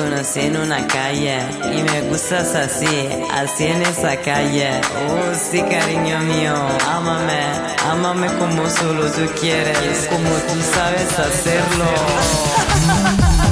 conocí en una calle y me gustas así, así en esa calle. Oh, sí, cariño mío, ámame, ámame como solo tú quieres, como tú sabes hacerlo.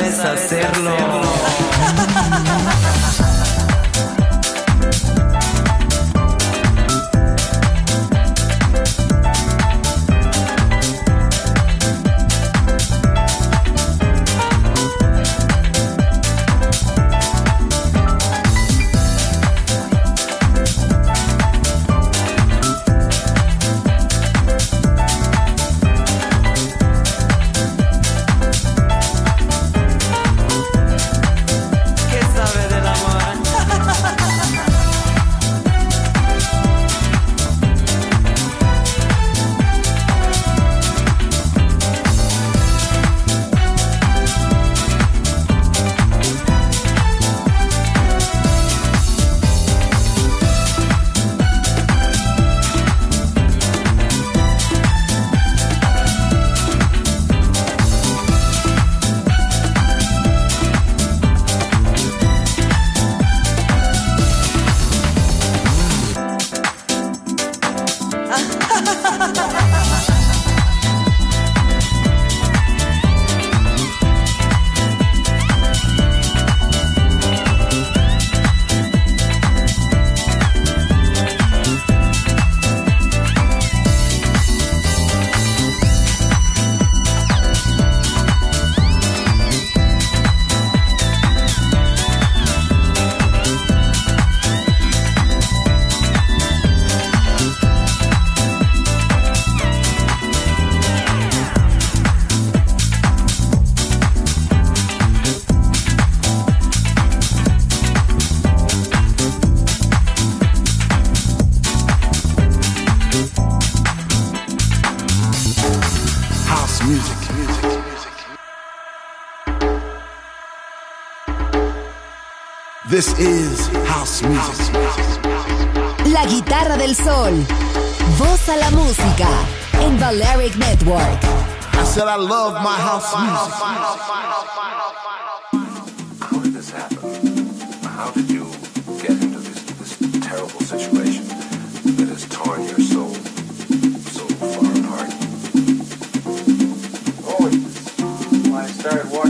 sabes hacerlo. Music. This is house music. La guitarra del sol. Voz a la música. En Valeric Network. I said I love my house music. How did this happen? How did you get into this, this terrible situation? started walking.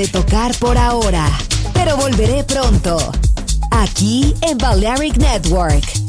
De tocar por ahora, pero volveré pronto. Aquí en Balearic Network.